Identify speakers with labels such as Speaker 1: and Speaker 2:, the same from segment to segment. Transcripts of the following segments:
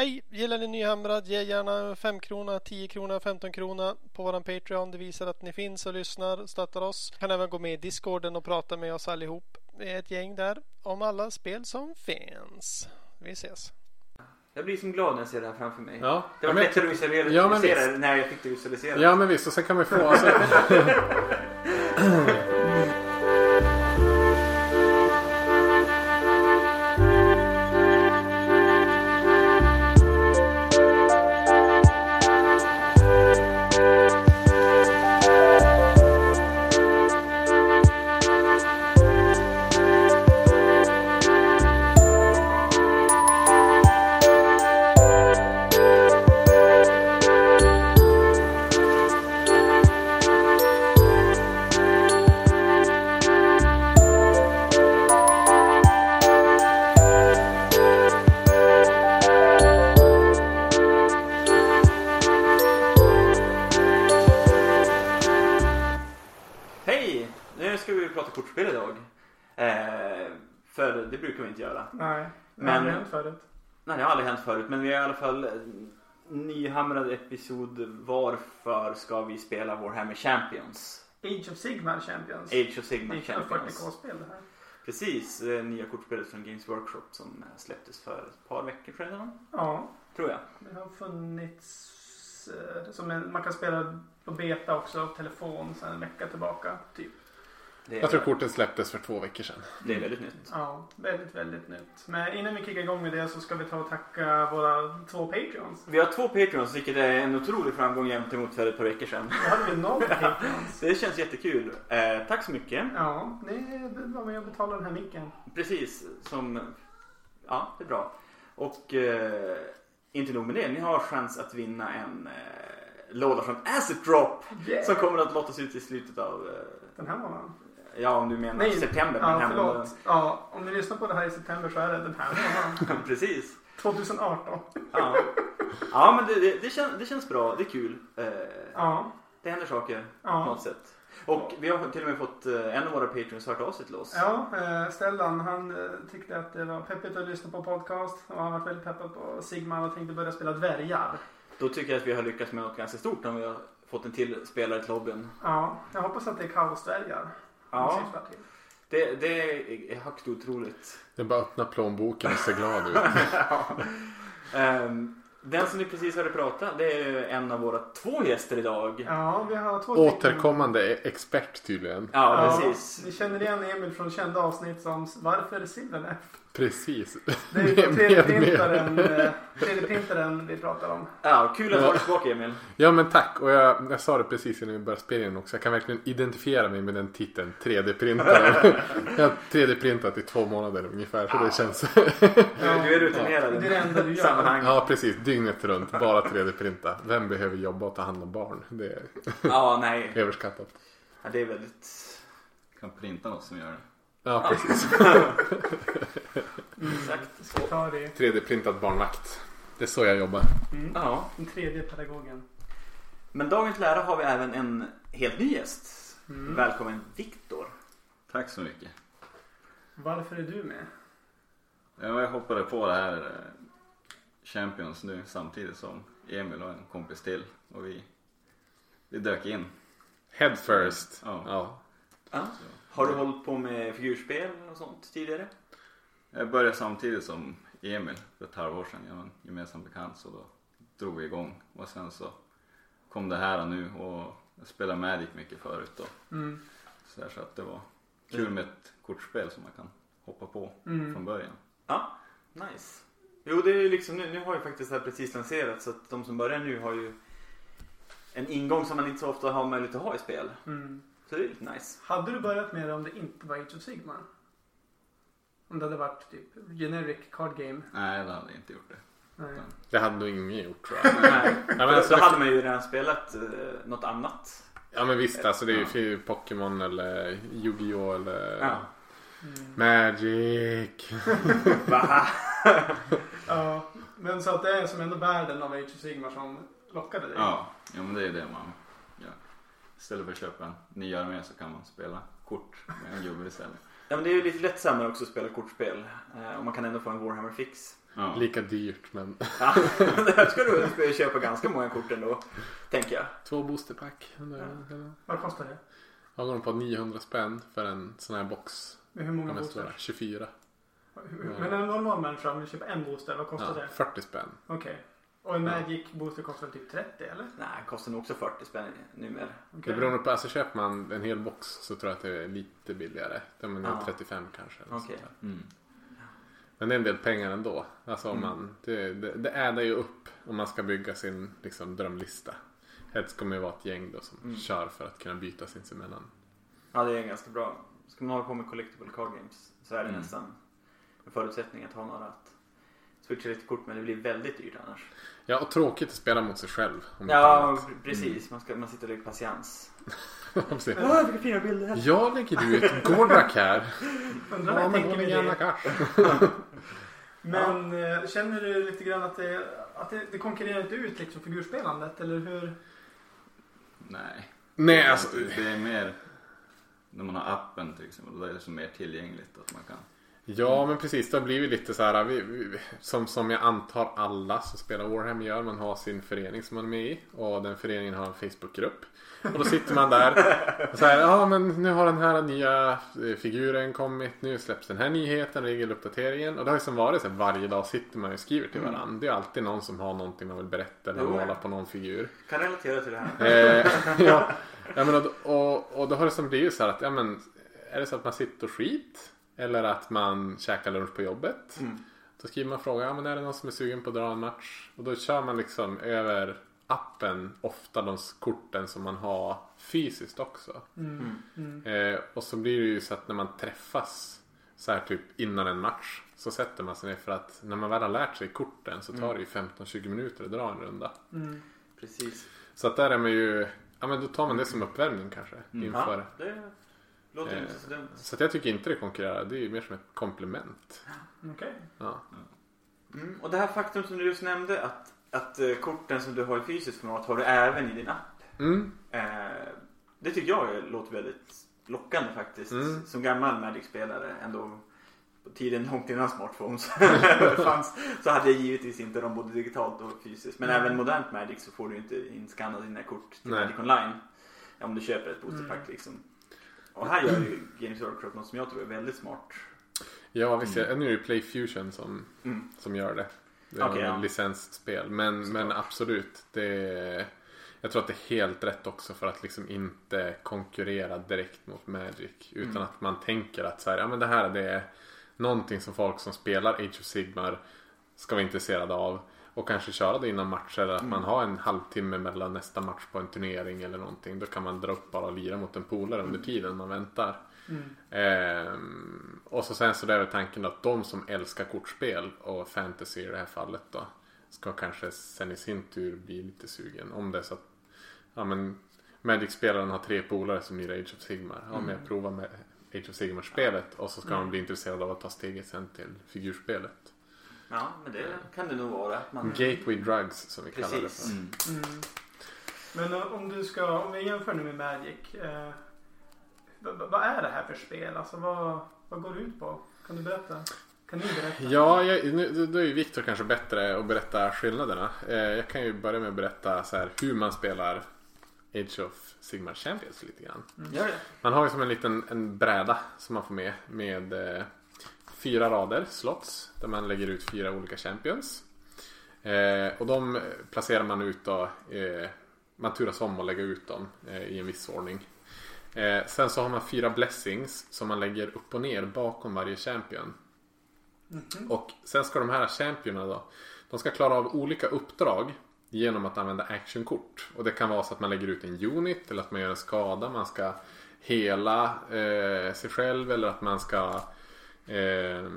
Speaker 1: Hej! Gillar ni Nyhamrad? Ge gärna 5 krona, 10 krona, 15 krona på våran Patreon. Det visar att ni finns och lyssnar och stöttar oss. Kan även gå med i Discorden och prata med oss allihop. Vi är ett gäng där om alla spel som finns. Vi ses!
Speaker 2: Jag blir som glad när jag ser det här framför mig.
Speaker 3: Ja.
Speaker 2: Det var
Speaker 3: Ja,
Speaker 2: lättare att visualisera
Speaker 3: Ja, men visst.
Speaker 2: när jag fick det visualiserat.
Speaker 3: Ja men visst, och sen kan vi få... Alltså,
Speaker 2: fall eh, nyhamrad episod Varför ska vi spela Warhammer Champions?
Speaker 4: Age of Sigmar Champions.
Speaker 2: Age of Sigmar
Speaker 4: Det
Speaker 2: Champions.
Speaker 4: 40k-spel det här.
Speaker 2: Precis, eh, nya kortspelet från Games Workshop som eh, släpptes för ett par veckor sedan.
Speaker 4: Ja,
Speaker 2: Tror jag.
Speaker 4: det har funnits som en, man kan spela på beta också på telefon sedan en vecka tillbaka. Typ.
Speaker 3: Jag tror kortet släpptes för två veckor sedan.
Speaker 2: det är väldigt nytt.
Speaker 4: Ja, väldigt, väldigt nytt. Men innan vi kickar igång med det så ska vi ta och tacka våra två Patreons.
Speaker 2: Vi har två Patreons vilket är en otrolig framgång jämfört emot för ett par veckor sedan.
Speaker 4: Då hade vi noll Patreons.
Speaker 2: Det känns jättekul. Eh, tack så mycket.
Speaker 4: Ja, det var med och betalade den här micken.
Speaker 2: Precis som... Ja, det är bra. Och eh, inte nog med det. Ni har chans att vinna en eh, låda från Acid Drop.
Speaker 4: Yeah.
Speaker 2: Som kommer att lottas ut i slutet av... Eh,
Speaker 4: Den här månaden.
Speaker 2: Ja, om du menar
Speaker 4: Nej,
Speaker 2: september. men
Speaker 4: Ja,
Speaker 2: här
Speaker 4: förlåt.
Speaker 2: månaden-
Speaker 4: Ja, om ni lyssnar på det här i september så är det den här månaden.
Speaker 2: Precis.
Speaker 4: 2018.
Speaker 2: Ja, ja men det, det, det, känns, det känns bra. Det är kul. Eh,
Speaker 4: Ja,
Speaker 2: det händer saker på
Speaker 4: ja.
Speaker 2: något sätt. Och vi har till och med fått eh, en av våra Patreons hört av sig till oss.
Speaker 4: Ja, eh, Stellan han eh, tyckte att det var peppigt att lyssna på podcast och han var väldigt peppad på Sigmar och tänkte börja spela dvärgar.
Speaker 2: Då tycker jag att vi har lyckats med något ganska stort när vi har fått en till spelare till hobbyn.
Speaker 4: Ja, jag hoppas att det är kaosdvärgar.
Speaker 2: Ja, det, det är högt otroligt.
Speaker 3: Det är bara att öppna plånboken och se glad ut.
Speaker 2: Ehm, den som ni precis hörde prata, det är en av våra två gäster idag.
Speaker 4: Ja, vi har två
Speaker 3: Återkommande expert tydligen.
Speaker 2: Ja, precis.
Speaker 4: Ni känner igen Emil från kända avsnitt som Varför Silvernet?
Speaker 3: Precis.
Speaker 4: Det är ju 3D-printaren, eh, 3D-printaren vi pratar om.
Speaker 2: Ja, kul att ha dig tillbaka Emil.
Speaker 3: Ja men tack och jag, jag sa det precis innan vi började spela in också. Jag kan verkligen identifiera mig med den titeln 3D-printaren. jag har 3D-printat i två månader ungefär så det känns.
Speaker 2: Du, du är rutinerad
Speaker 4: Det är det enda du
Speaker 2: i
Speaker 4: gör.
Speaker 2: sammanhang.
Speaker 3: ja precis, dygnet runt bara 3D-printa. Vem behöver jobba och ta hand om barn? Det är
Speaker 2: Ja, nej.
Speaker 3: överskattat.
Speaker 2: Ja, det är väldigt...
Speaker 5: kan printa något som gör det.
Speaker 3: Ja precis.
Speaker 2: Exakt.
Speaker 4: Ska ta det.
Speaker 3: 3D-printad barnvakt. Det är så jag jobbar.
Speaker 4: Mm.
Speaker 2: Ja.
Speaker 4: Den tredje pedagogen.
Speaker 2: Men dagens lära har vi även en helt ny gäst.
Speaker 4: Mm.
Speaker 2: Välkommen Viktor.
Speaker 5: Tack så mycket.
Speaker 4: Varför är du med?
Speaker 5: Ja, jag hoppade på det här eh, Champions nu samtidigt som Emil och en kompis till och vi, vi dök in.
Speaker 3: Head first.
Speaker 5: Ja.
Speaker 3: Ja.
Speaker 2: Ja. Har du hållit på med figurspel och sånt tidigare?
Speaker 5: Jag började samtidigt som Emil för ett halvår sedan. Jag har en gemensam bekant så då drog vi igång och sen så kom det här nu och jag spelade Magic mycket förut då.
Speaker 4: Mm.
Speaker 5: Så, här, så att det var kul med ett kortspel som man kan hoppa på
Speaker 4: Mm.
Speaker 5: från början.
Speaker 2: Ja, nice. Jo, det är ju liksom nu, nu har ju faktiskt det här precis lanserats så att de som börjar nu har ju en ingång som man inte så ofta har möjlighet att ha i spel.
Speaker 4: Mm.
Speaker 2: Så det är lite nice.
Speaker 4: Hade du börjat med det om det inte var Age of Sigmar? Om det hade varit typ generic card game?
Speaker 5: Nej, det hade inte gjort det.
Speaker 4: Nej.
Speaker 3: Det hade nog ingen gjort tror jag.
Speaker 2: Nej,
Speaker 3: men
Speaker 2: för
Speaker 3: alltså-
Speaker 2: då hade man ju redan spelat eh, något annat.
Speaker 3: Ja men visst alltså det är ju Pokémon eller Yu-Gi-Oh eller
Speaker 2: Ja.
Speaker 4: Mm.
Speaker 3: Magic.
Speaker 4: Ja, men så att det är som ändå världen av Age of Sigmar som lockade dig?
Speaker 5: Ja, ja men det är det man gör. Istället för att köpa en ny armé så kan man spela kort med en gubbe istället.
Speaker 2: Ja, men det är ju lite lättsammare också att spela kortspel. Eh, och man kan ändå få en Warhammer fix.
Speaker 5: Ja.
Speaker 3: Lika dyrt men
Speaker 2: Ja, där ska du köpa ganska många kort ändå. Tänker jag.
Speaker 3: två boosterpack.
Speaker 4: Vad kostar det?
Speaker 3: Jag går på 900 spänn för en sån här box.
Speaker 4: Med hur många boosters?
Speaker 3: 24.
Speaker 4: Hur- Men en normal människa vill köpa en booster, vad kostar
Speaker 3: Ja,
Speaker 4: det?
Speaker 3: 40 spänn.
Speaker 4: Okej. Och en Magic booster kostar väl typ 30 eller?
Speaker 2: Nej, kostar nog också 40 spänn numera.
Speaker 3: Det
Speaker 4: Okej.
Speaker 3: beror nog på, alltså köper man en hel box så tror jag att det är lite billigare. Det är
Speaker 2: Ja.
Speaker 3: 35 kanske. eller där.
Speaker 5: Mm.
Speaker 3: Men det är en del pengar ändå. Alltså om
Speaker 2: Mm.
Speaker 3: man, det, det, det ädar ju upp om man ska bygga sin liksom, drömlista. Helst man ju vara ett gäng då som
Speaker 2: Mm.
Speaker 3: kör för att kunna byta sinsemellan.
Speaker 2: Ja, det är ganska bra. Ska man hålla på med collectible card games så är det
Speaker 5: Mm.
Speaker 2: nästan en förutsättning att ha några att switcha lite kort men det blir väldigt dyrt annars.
Speaker 3: Ja, och tråkigt att spela mot sig själv.
Speaker 2: Ja, precis. Man, ska, man sitter och lägger patiens. Åh, vilka fina bilder!
Speaker 3: Jag lägger ut ett Gordrak här.
Speaker 4: Undrar
Speaker 3: Ja,
Speaker 4: vad
Speaker 3: men
Speaker 4: jag
Speaker 3: då
Speaker 4: tänker med det. Men eh, känner du lite grann att det, att det, det konkurrerar inte ut liksom figurspelandet? Eller hur?
Speaker 5: Nej.
Speaker 3: Nej, alltså.
Speaker 5: Det är mer när man har appen till exempel. Då är det så mer tillgängligt att man kan.
Speaker 3: Ja men precis, det har blivit lite så här vi, vi, som, som jag antar alla som spelar Warhammer gör. Man har sin förening som man är med i och den föreningen har en Facebookgrupp. Och då sitter man där och så här, ja men nu har den här nya eh, figuren kommit, nu släpps den här nyheten, regeluppdateringen. Och det har ju som varit så här, varje dag sitter man och skriver till varandra. Det är alltid någon som har någonting man vill berätta eller måla på någon figur.
Speaker 2: Kan relatera till det här.
Speaker 3: Eh, ja, ja men och, och, och då har det som blivit så här att ja, men, är det så att man sitter och skit eller att man käkar lunch på jobbet.
Speaker 2: Mm.
Speaker 3: Då skriver man fråga, ja men är det någon som är sugen på att dra en match? Och då kör man liksom över appen ofta de korten som man har fysiskt också.
Speaker 4: Mm. Mm.
Speaker 3: Eh, och så blir det ju så att när man träffas så här typ innan en match så sätter man sig ner för att när man väl har lärt sig korten så tar det ju 15-20 minuter att dra en runda.
Speaker 4: Mm.
Speaker 2: Precis.
Speaker 3: Så att där är man ju, ja men då tar man det som uppvärmning kanske inför.
Speaker 2: Ja, det låter
Speaker 3: Eh,
Speaker 2: inte så dumt.
Speaker 3: Så att jag tycker inte det konkurrerar, det är ju mer som ett komplement.
Speaker 4: Okej.
Speaker 3: Ja.
Speaker 2: Mm. Och det här faktum som du just nämnde att, att eh, korten som du har i fysiskt format har du även i din app.
Speaker 3: Mm.
Speaker 2: Eh, det tycker jag låter väldigt lockande faktiskt.
Speaker 3: Mm.
Speaker 2: Som gammal Magic-spelare ändå. På tiden långt innan smartphones fanns så hade jag givetvis inte dem både digitalt och fysiskt. Men
Speaker 4: Mm.
Speaker 2: även modernt Magic så får du inte inskanna dina kort till
Speaker 3: Nej.
Speaker 2: Magic Online. Om du köper ett boosterpack
Speaker 4: Mm.
Speaker 2: liksom. Och här gör ju Games Workshop något som jag tror är väldigt smart.
Speaker 3: Ja visst, jag- nu är det ju Play Fusion som,
Speaker 2: Mm.
Speaker 3: som gör det. Det är ett
Speaker 2: ja.
Speaker 3: licensspel. Men, men absolut, det jag tror att det är helt rätt också för att liksom inte konkurrera direkt mot Magic. Utan
Speaker 2: Mm.
Speaker 3: att man tänker att så här, ja, men det här det är någonting som folk som spelar Age of Sigmar ska vara intresserade av. Och kanske köra det innan matcher eller att
Speaker 2: Mm.
Speaker 3: man har en halvtimme mellan nästa match på en turnering eller någonting. Då kan man dra upp bara och lira mot en polare under tiden man väntar.
Speaker 4: Mm.
Speaker 3: Ehm, och så sen så är väl tanken att de som älskar kortspel och fantasy i det här fallet då ska kanske sen i sin tur bli lite sugen. Om det är så att ja, men Magic-spelaren har tre polare som lirar Age of Sigmar. Ja, men jag provar med Age of Sigmar-spelet och så ska man bli intresserad av att ta steget sen till figurspelet.
Speaker 2: Ja, men det kan det nog vara. Man...
Speaker 3: Gateway Drugs som vi kallar det för.
Speaker 5: Mm.
Speaker 4: Mm. Men om du ska, om vi jämför nu med Magic. Eh, vad, är det här för spel? Alltså vad, vad går det ut på? Kan du berätta? Kan ni berätta?
Speaker 3: Ja, jag, nu, då är ju Viktor kanske bättre att berätta skillnaderna. Eh, jag kan ju börja med att berätta så här, hur man spelar Age of Sigmar Champions lite grann.
Speaker 2: Det.
Speaker 3: Man har ju som en liten en bräda som man får med med eh, fyra rader slots där man lägger ut fyra olika champions. Eh, och de placerar man ut då, eh, man turas om att lägga ut dem eh, i en viss ordning. Sen så har man fyra blessings som man lägger upp och ner bakom varje champion.
Speaker 4: Mhm.
Speaker 3: Och sen ska de här championerna då, de ska klara av olika uppdrag genom att använda actionkort. Och det kan vara så att man lägger ut en unit eller att man gör en skada, man ska hela eh, sig själv eller att man ska eh,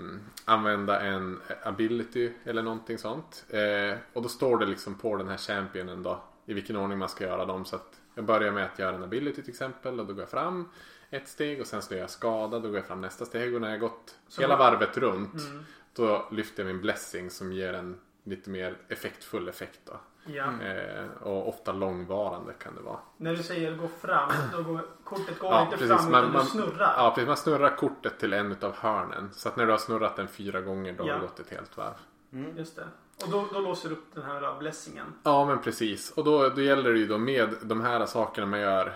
Speaker 3: använda en ability eller någonting sånt. Eh, och då står det liksom på den här championen då i vilken ordning man ska göra dem. Så att jag börjar med att göra en ability till exempel och då går jag fram ett steg och sen så gör jag skada, då går jag fram nästa steg och när jag gått
Speaker 4: Så
Speaker 3: hela varvet runt
Speaker 4: Mm.
Speaker 3: då lyfter jag min blessing som ger en lite mer effektfull effekt då.
Speaker 4: Ja.
Speaker 3: Eh, och ofta långvarande kan det vara.
Speaker 4: När du säger gå fram, då går kortet går
Speaker 3: Ja,
Speaker 4: inte
Speaker 3: precis.
Speaker 4: fram utan
Speaker 3: man-
Speaker 4: du snurrar.
Speaker 3: Ja, precis. Man snurrar kortet till en utav hörnen. Så att när du har snurrat den fyra gånger då har
Speaker 4: Ja.
Speaker 3: det gått ett helt varv.
Speaker 2: Mm.
Speaker 4: Just det. Och då, då låser du upp den här blessingen.
Speaker 3: Ja men precis. Och då, då gäller det ju då med de här sakerna man gör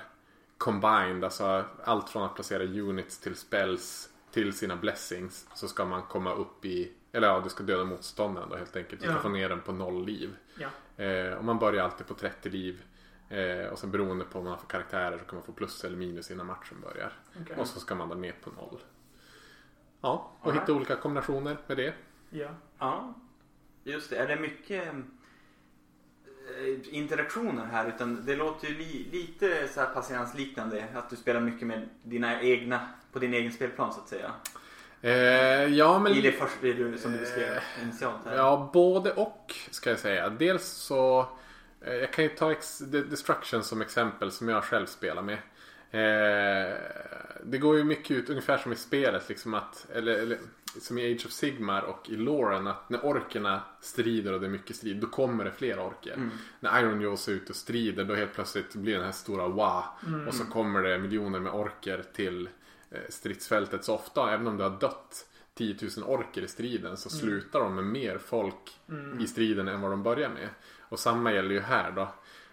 Speaker 3: combined. Alltså allt från att placera units till spells till sina blessings. Så ska man komma upp i, eller ja du ska döda motståndaren då helt enkelt. Du ska
Speaker 4: Ja.
Speaker 3: få ner den på noll liv.
Speaker 4: Ja.
Speaker 3: Eh, och man börjar alltid på 30 liv. Eh, och sen beroende på vad man har för karaktärer så kan man få plus eller minus innan matchen börjar.
Speaker 4: Okej.
Speaker 3: Och så ska man då ner på noll. Ja, och
Speaker 2: Alright.
Speaker 3: hitta olika kombinationer med det.
Speaker 4: Ja.
Speaker 2: Ja, just det. Är det mycket eh, interaktioner här? Utan det låter ju li, lite så här patiensliknande. Att du spelar mycket med dina egna, på din egen spelplan så att säga.
Speaker 3: Eh, ja, men...
Speaker 2: I det första det du, som du beskrev
Speaker 3: Eh,
Speaker 2: initialt här.
Speaker 3: Ja, både och ska jag säga. Dels så eh, jag kan ju ta Destruction som exempel som jag själv spelar med. Eh, det går ju mycket ut ungefär som i spelet liksom att, eller, eller som i Age of Sigmar och i Loren att när orkerna strider och det är mycket strid då kommer det fler orker.
Speaker 2: Mm.
Speaker 3: När Iron Jaws är ute och strider då helt plötsligt blir den här stora wa och så kommer det miljoner med orker till stridsfältet. Så ofta, även om det har dött 10 000 orker i striden så slutar de med mer folk i striden än vad de börjar med. Och samma gäller ju här då.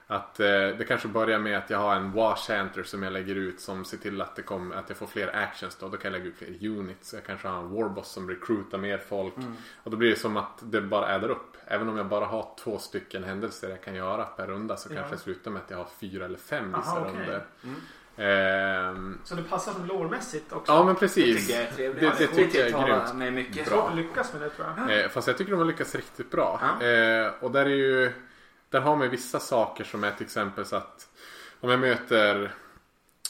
Speaker 3: Att eh, det kanske börjar med att jag har en Washanter som jag lägger ut som ser till att, det kommer, att jag får fler actions då. Då kan jag lägga ut fler units. Jag kanske har en Warboss som recruitar mer folk. Och då blir det som att det bara äder upp. Även om jag bara har två stycken händelser jag kan göra per runda så
Speaker 4: Ja.
Speaker 3: kanske det slutar med att jag har fyra eller fem
Speaker 4: Aha,
Speaker 3: vissa
Speaker 4: okej.
Speaker 3: runder.
Speaker 2: Mm.
Speaker 3: Ehm,
Speaker 4: Så det passar som lårmässigt också.
Speaker 3: ja men
Speaker 2: Det
Speaker 3: precis.
Speaker 2: tycker jag är trevligt.
Speaker 3: Det, det tycker jag är grymt.
Speaker 2: mig mycket.
Speaker 3: Bra.
Speaker 4: Svårt att lyckas med det tror jag.
Speaker 3: Eh, fast jag tycker de har lyckats riktigt bra.
Speaker 2: Ja.
Speaker 3: Eh, och där är ju Där har man vissa saker som är till exempel så att Om jag möter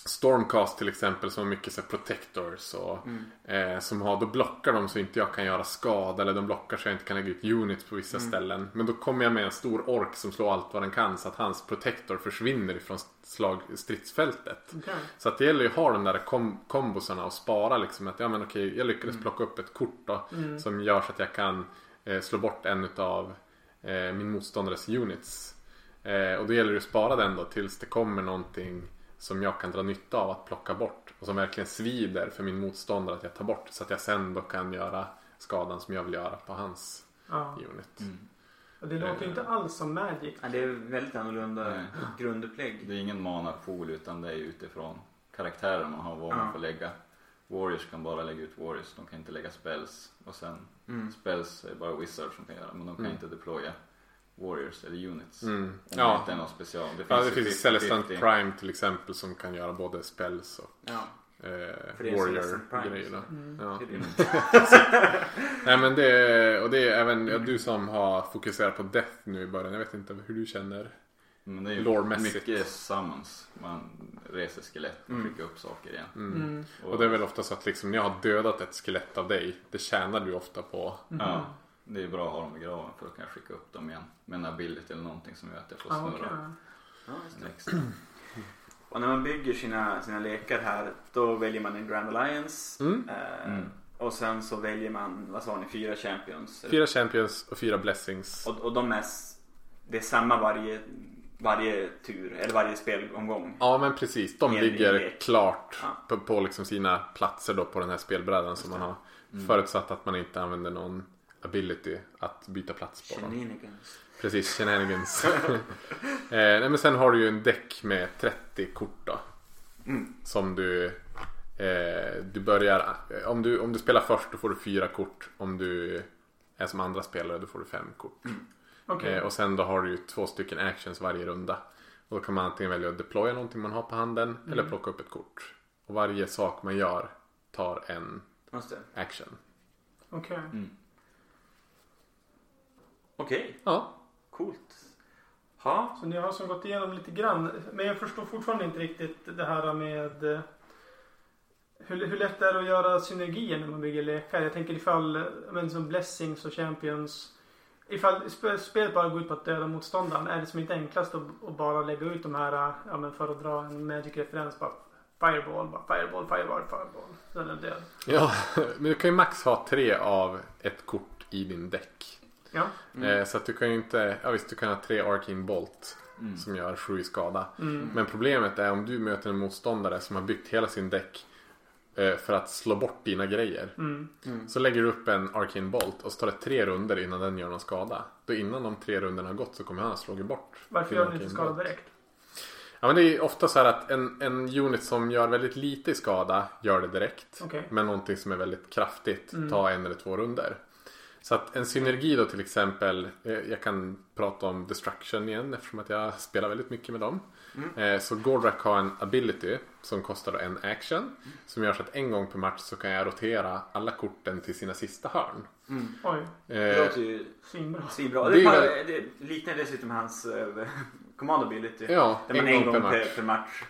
Speaker 3: Stormcast till exempel som har mycket så här protectors och eh, som har, då blockar de så inte jag kan göra skada eller de blockar så jag inte kan lägga ut units på vissa ställen. Men då kommer jag med en stor ork som slår allt vad den kan så att hans protector försvinner ifrån slag, stridsfältet.
Speaker 4: Okej.
Speaker 3: Så att det gäller ju att ha de där kom kombosarna och spara liksom att ja men okej jag lyckades plocka upp ett kort då som gör så att jag kan eh, slå bort en utav eh, min motståndares units. Eh, och då gäller det att spara den då tills det kommer någonting som jag kan dra nytta av att plocka bort och som verkligen svider för min motståndare att jag tar bort så att jag sen då kan göra skadan som jag vill göra på hans
Speaker 4: Ja.
Speaker 3: unit.
Speaker 4: Och det låter ju inte alls som Magic.
Speaker 2: Ja, det är väldigt annorlunda
Speaker 5: Nej.
Speaker 2: grundupplägg.
Speaker 5: Det är ingen mana-pool utan det är utifrån karaktärer man har vad
Speaker 2: Ja.
Speaker 5: man får lägga. Warriors kan bara lägga ut Warriors, de kan inte lägga spells. Och sen
Speaker 2: Mm.
Speaker 5: spells är bara Wizards som kan göra men de kan
Speaker 3: Mm.
Speaker 5: inte deploya Warriors eller units.
Speaker 3: Mm.
Speaker 5: Om det
Speaker 3: Ja.
Speaker 5: inte är något special. Det
Speaker 3: Ja, det finns
Speaker 5: 50-50.
Speaker 3: Celestant Prime till exempel som kan göra både spells och
Speaker 2: Ja,
Speaker 3: eh,
Speaker 2: för det är Celestant Prime,
Speaker 3: Warrior-grejer. då.
Speaker 4: Mm.
Speaker 3: Ja.
Speaker 2: det är det.
Speaker 3: Nej men det, och det är även ja, du som har fokuserat på Death nu i början. Jag vet inte hur du känner.
Speaker 5: Men det är ju mycket summons. Man reser skelett och
Speaker 2: Mm.
Speaker 5: skickar upp saker igen.
Speaker 3: Mm.
Speaker 4: Mm.
Speaker 3: Och det är väl ofta så att liksom, när jag har dödat ett skelett av dig. Det tjänar du ofta på.
Speaker 5: Ja, det är bra att ha dem i graven för då kan jag skicka upp dem igen. Med en ability eller någonting som gör att jag får
Speaker 4: Ah,
Speaker 5: snurra.
Speaker 2: Ja, det.
Speaker 5: en extra.
Speaker 2: Och när man bygger sina, sina lekar här då väljer man en Grand Alliance.
Speaker 3: Mm.
Speaker 2: Eh,
Speaker 5: Mm.
Speaker 2: Och sen så väljer man, vad sa ni, fyra champions.
Speaker 3: Fyra champions och fyra blessings.
Speaker 2: Och, och de är, det är samma varje, varje tur, eller varje spelomgång.
Speaker 3: Ja men precis. De
Speaker 2: Med
Speaker 3: ligger klart
Speaker 2: Ja.
Speaker 3: på, på liksom sina platser då på den här spelbrädan som man har. Förutsatt att man inte använder någon ability att byta plats på dem.
Speaker 2: Shenanigans.
Speaker 3: Precis, shenanigans. eh, nej, men sen har du ju en däck med 30 kort då.
Speaker 2: Mm.
Speaker 3: Som du eh, Du börjar om du, om du spelar först då får du fyra kort. Om du är som andra spelare då får du fem kort.
Speaker 4: Okej.
Speaker 3: Eh, och sen då har du ju två stycken actions varje runda. Och då kan man antingen välja att deploya någonting man har på handen eller plocka upp ett kort. Och varje sak man gör tar en
Speaker 2: Just det.
Speaker 3: action.
Speaker 4: Okej.
Speaker 2: Okej,
Speaker 3: Ja.
Speaker 2: coolt. Ja,
Speaker 4: Så ni har som gått igenom lite grann. Men jag förstår fortfarande inte riktigt det här med eh, hur, hur lätt är det att göra synergier när man bygger lekar? Jag tänker ifall, men som blessings och champions. Ifall sp- spelet bara går ut på att döda motståndaren. Är det som inte enklast att, att bara lägga ut de här, eh, ja men för att dra en magic-referens bara Fireball, bara fireball, fireball, fireball. Så är den död.
Speaker 3: ja, men du kan ju max ha tre av ett kort i din däck.
Speaker 4: Ja.
Speaker 3: Eh, så att du kan ju inte, ja visst du kan ha tre Arcane Bolt
Speaker 5: Mm.
Speaker 3: som gör sju i skada.
Speaker 4: Mm.
Speaker 3: Men problemet är om du möter en motståndare som har byggt hela sin däck eh, för att slå bort dina grejer.
Speaker 4: Mm.
Speaker 3: Så lägger du upp en Arcane Bolt och så tar det tre runder innan den gör någon skada. Då innan de tre runderna har gått så kommer han ha slagit bort.
Speaker 4: Varför gör den inte skada direkt?
Speaker 3: Ja men det är ofta så här att en, en unit som gör väldigt lite skada gör det direkt.
Speaker 4: Okej.
Speaker 3: Men någonting som är väldigt kraftigt
Speaker 4: Mm.
Speaker 3: tar en eller två runder. Så att en synergi då till exempel, eh, jag kan prata om Destruction igen eftersom att jag spelar väldigt mycket med dem. Eh, Så Gordrak har en ability som kostar en action. Som gör så att en gång per match så kan jag rotera alla korten till sina sista hörn.
Speaker 4: Oj,
Speaker 2: Det
Speaker 3: Eh,
Speaker 2: låter ju
Speaker 4: svinbra.
Speaker 3: Det
Speaker 2: Det,
Speaker 3: är
Speaker 2: det, det liknar dessutom hans command ability.
Speaker 3: Ja,
Speaker 2: där man
Speaker 3: en
Speaker 2: en
Speaker 3: gång
Speaker 2: gång
Speaker 3: per
Speaker 2: per,
Speaker 3: match.
Speaker 2: per match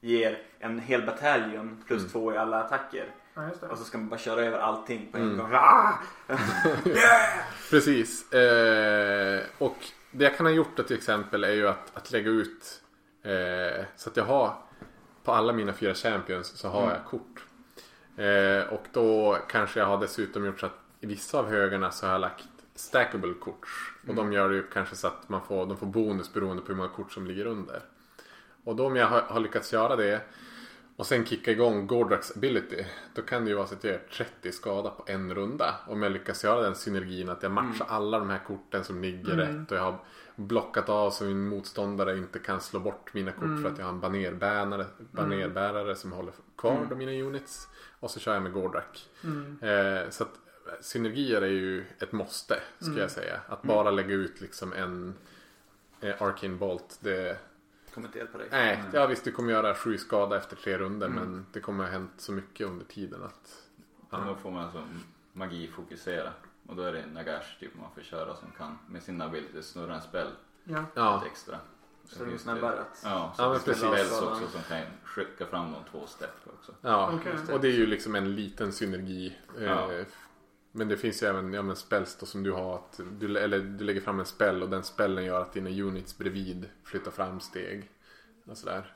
Speaker 2: ger en hel bataljon plus
Speaker 3: Mm.
Speaker 2: två i alla attacker.
Speaker 4: Ja.
Speaker 2: Och så ska man bara köra över allting på en
Speaker 3: Mm.
Speaker 2: gång. Ah! yeah!
Speaker 3: Precis. Eh, och det jag kan ha gjort då till exempel är ju att, att lägga ut eh, så att jag har på alla mina fyra champions så har jag kort. Eh, och då kanske jag har dessutom gjort så att i vissa av högarna så har jag lagt stackable kort. Och de gör det ju kanske så att man får, de får bonus beroende på hur många kort som ligger under. Och då om jag har, har lyckats göra det och sen kicka igång Gordraks ability. Då kan det ju vara så att jag gör 30 skada på en runda. Om jag lyckas göra den synergin att jag matchar alla de här korten som ligger rätt. Och jag har blockat av så min motståndare inte kan slå bort mina kort för att jag har en banerbärare, banerbärare som håller kvar de mina units. Och så kör jag med Gordrak.
Speaker 4: Mm.
Speaker 3: Eh, så att synergier är ju ett måste ska jag säga. Att bara lägga ut liksom en eh, Arcane Bolt. Det,
Speaker 2: Kommer inte hjälpa dig.
Speaker 3: Nej, ja visst du kommer göra sju skada efter tre runder men det kommer ha hänt så mycket under tiden att... Ja,
Speaker 5: Då får man alltså magi fokusera. Och då är det Nagash typ man får köra som kan med sin ability snurra en spell
Speaker 4: Ja.
Speaker 3: ja,
Speaker 5: extra.
Speaker 2: Så det är
Speaker 5: finns
Speaker 2: snabbare att...
Speaker 5: Ja, så
Speaker 3: Ja, men precis.
Speaker 5: spells också som kan skicka fram de två step också.
Speaker 3: ja.
Speaker 4: Okej.
Speaker 3: och det är ju liksom en liten synergi. Eh,
Speaker 5: Ja.
Speaker 3: Men det finns ju även ja, men spells då som du har. Att du, eller du lägger fram en spell och den spellen gör att dina units bredvid flyttar fram steg. Och sådär.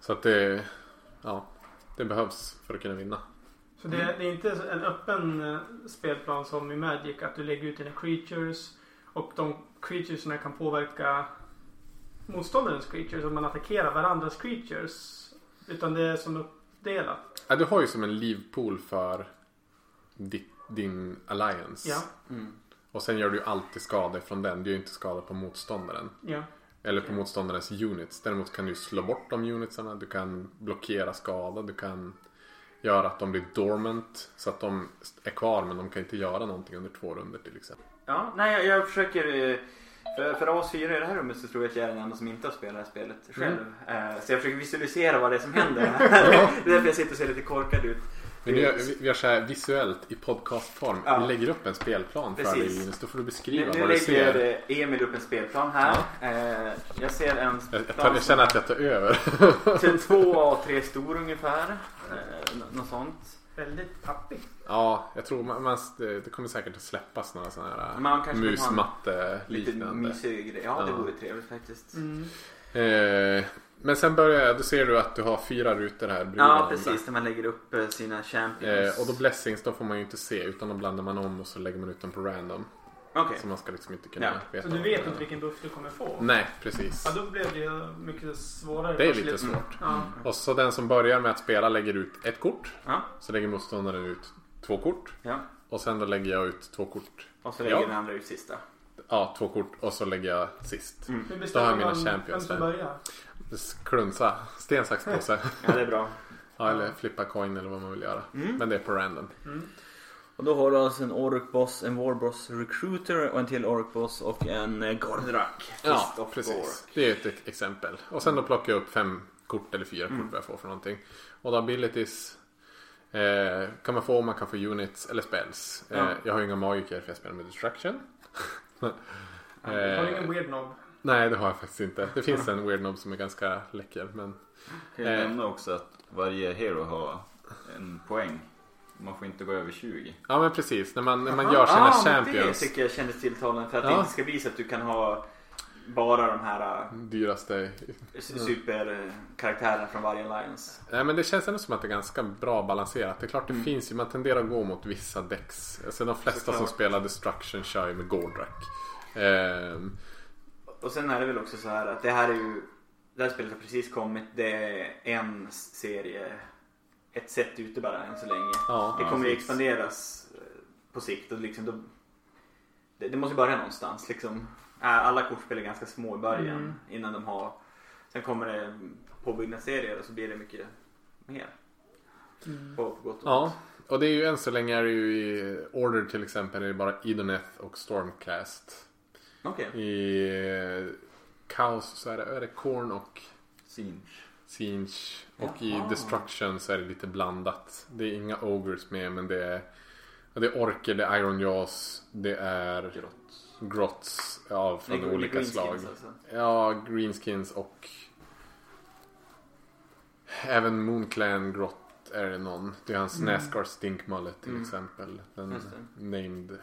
Speaker 3: Så att det, ja, det behövs för att kunna vinna.
Speaker 4: Så det, det är inte en öppen eh, spelplan som i Magic att du lägger ut dina creatures och de creaturesna kan påverka motståndarens creatures om man attackerar varandras creatures. Utan det är som uppdelat.
Speaker 3: Ja, du har ju som en livpool för ditt, din alliance.
Speaker 4: Ja.
Speaker 2: Mm.
Speaker 3: Och sen gör du ju alltid skada från den. Du gör ju inte skada på motståndaren.
Speaker 4: Ja.
Speaker 3: Eller på motståndarens units. Däremot kan du slå bort de unitsarna. Du kan blockera skada. Du kan göra att de blir dormant. Så att de är kvar men de kan inte göra någonting under två runder till exempel.
Speaker 2: Ja, nej jag, jag försöker... eh, För, för oss fyra i det här rummet så tror jag att jag är den enda som inte har spelat det här spelet själv. Eh, Så jag försöker visualisera vad det är som händer. det är därför jag sitter och ser lite korkad ut.
Speaker 3: Men vi gör, vi- gör så här visuellt i podcastform.
Speaker 2: Ja.
Speaker 3: Vi lägger upp en spelplan för dig
Speaker 2: Precis.
Speaker 3: Linus. Då får du
Speaker 2: Nu,
Speaker 3: beskriva
Speaker 2: nu
Speaker 3: vad du
Speaker 2: lägger
Speaker 3: ser.
Speaker 2: eh, Emil upp en spelplan här. Eh, Jag ser en
Speaker 3: Jag, jag, tar, jag känner att jag tar över.
Speaker 2: som- två A3 stor ungefär. Eh, nå- Något sånt.
Speaker 4: Väldigt pappig.
Speaker 3: Ja, jag tror man, man, det kommer säkert att släppas några sådana här
Speaker 2: Man kanske vill ha en
Speaker 3: musmatte
Speaker 2: Lite mysig grej. Ja, det
Speaker 3: Ja.
Speaker 2: vore trevligt faktiskt.
Speaker 4: Mm.
Speaker 3: Eh, men sen börjar jag, då ser du att du har fyra rutor här bredvid
Speaker 2: Ja,
Speaker 3: varandra.
Speaker 2: precis. Där man lägger upp eh, sina champions.
Speaker 3: Eh, och då blessings, de får man ju inte se utan då blandar man om och så lägger man ut dem på random.
Speaker 2: Okej.
Speaker 3: Så man ska liksom inte kunna
Speaker 2: Ja.
Speaker 3: veta.
Speaker 4: Så du vet inte vilken buff du kommer få?
Speaker 3: Nej, precis.
Speaker 4: Ja, då blev det mycket svårare.
Speaker 3: Det är lite svårt.
Speaker 4: Ja.
Speaker 3: Och så den som börjar med att spela lägger ut ett kort.
Speaker 2: Ja,
Speaker 3: Så lägger motståndaren ut två kort.
Speaker 2: ja.
Speaker 3: Och sen då lägger jag ut två kort.
Speaker 2: Och så lägger
Speaker 3: Ja.
Speaker 2: den andra ut sista.
Speaker 3: Ja, två kort och så lägger jag sist.
Speaker 4: Hur
Speaker 3: Då har jag
Speaker 4: bestämmer
Speaker 3: mina
Speaker 4: man vem
Speaker 3: champions
Speaker 4: som börjar?
Speaker 3: Klunsa. Sten, sax, påse.
Speaker 2: Ja, det är bra.
Speaker 3: Ja, eller flippa coin eller vad man vill göra.
Speaker 2: Mm.
Speaker 3: Men det är på random.
Speaker 2: Och då har du alltså en Orc Boss, en Warboss Recruiter och en till Orc Boss och en eh, Gordrak.
Speaker 3: Ja, precis.
Speaker 2: Gork.
Speaker 3: Det är ett ex- exempel. Och sen då plockar jag upp fem kort eller fyra
Speaker 2: Mm.
Speaker 3: kort vad jag får för någonting. Och då abilities eh, kan man få, man kan få units eller spells. Eh,
Speaker 2: Ja.
Speaker 3: jag har ju inga magiker för jag spelar med destruction.
Speaker 4: Du har
Speaker 3: Eh,
Speaker 4: ingen weird knob.
Speaker 3: Nej, det har jag faktiskt inte. Det finns en weird knob som är ganska läcker. Men
Speaker 5: Kan jag
Speaker 3: Eh.
Speaker 5: nämna också att varje hero har en poäng. Man får inte gå över 20.
Speaker 3: ja, men precis. När man, när man gör sina
Speaker 2: ah, men Det
Speaker 3: champions.
Speaker 2: tycker jag kändes tilltalande för att
Speaker 3: Ja.
Speaker 2: det inte ska bli så att du kan ha bara de här eh,
Speaker 3: Dyraste.
Speaker 2: superkaraktärerna från varje alliance.
Speaker 3: Nej men det känns ändå som att det är ganska bra balanserat. Det är klart det
Speaker 2: Mm.
Speaker 3: finns ju, man tenderar att gå mot vissa decks. Alltså de flesta som
Speaker 2: Såklart.
Speaker 3: spelar Destruction kör ju med Gordrak. Ehm,
Speaker 2: Och sen är det väl också så här att det här är ju Det här spelet har precis kommit. Det är en serie ett sätt ute bara än så länge.
Speaker 3: Ja,
Speaker 2: Det kommer ju
Speaker 5: precis.
Speaker 2: expanderas eh, på sikt och liksom då, det, det måste ju börja någonstans liksom. Alla kortspel är ganska små i början
Speaker 4: Mm.
Speaker 2: innan de har Sen kommer det påbyggnadsserier och så blir det mycket mer
Speaker 4: Mm.
Speaker 2: på, på gott och
Speaker 3: Ja,
Speaker 2: ont.
Speaker 3: och det är ju än så länge är det ju i Order till exempel är det bara Idoneth och Stormcast.
Speaker 2: Okej.
Speaker 3: I eh, Kaos så är det, är det Korn och
Speaker 5: Singe.
Speaker 3: Siege. Och i
Speaker 2: Jaha.
Speaker 3: Destruction så är det lite blandat. Det är inga Ogres med men det är det är Orker, det är Iron Jaws, det är
Speaker 5: Grott.
Speaker 3: Grots ja,
Speaker 2: Det
Speaker 3: från
Speaker 2: gre-
Speaker 3: olika slag.
Speaker 2: alltså.
Speaker 3: Ja, Greenskins och även Moonclan Grot är det någon. Det är hans
Speaker 4: Mm.
Speaker 3: Nascar Stink Mullet till
Speaker 2: Mm.
Speaker 3: exempel. Den
Speaker 2: det.
Speaker 3: named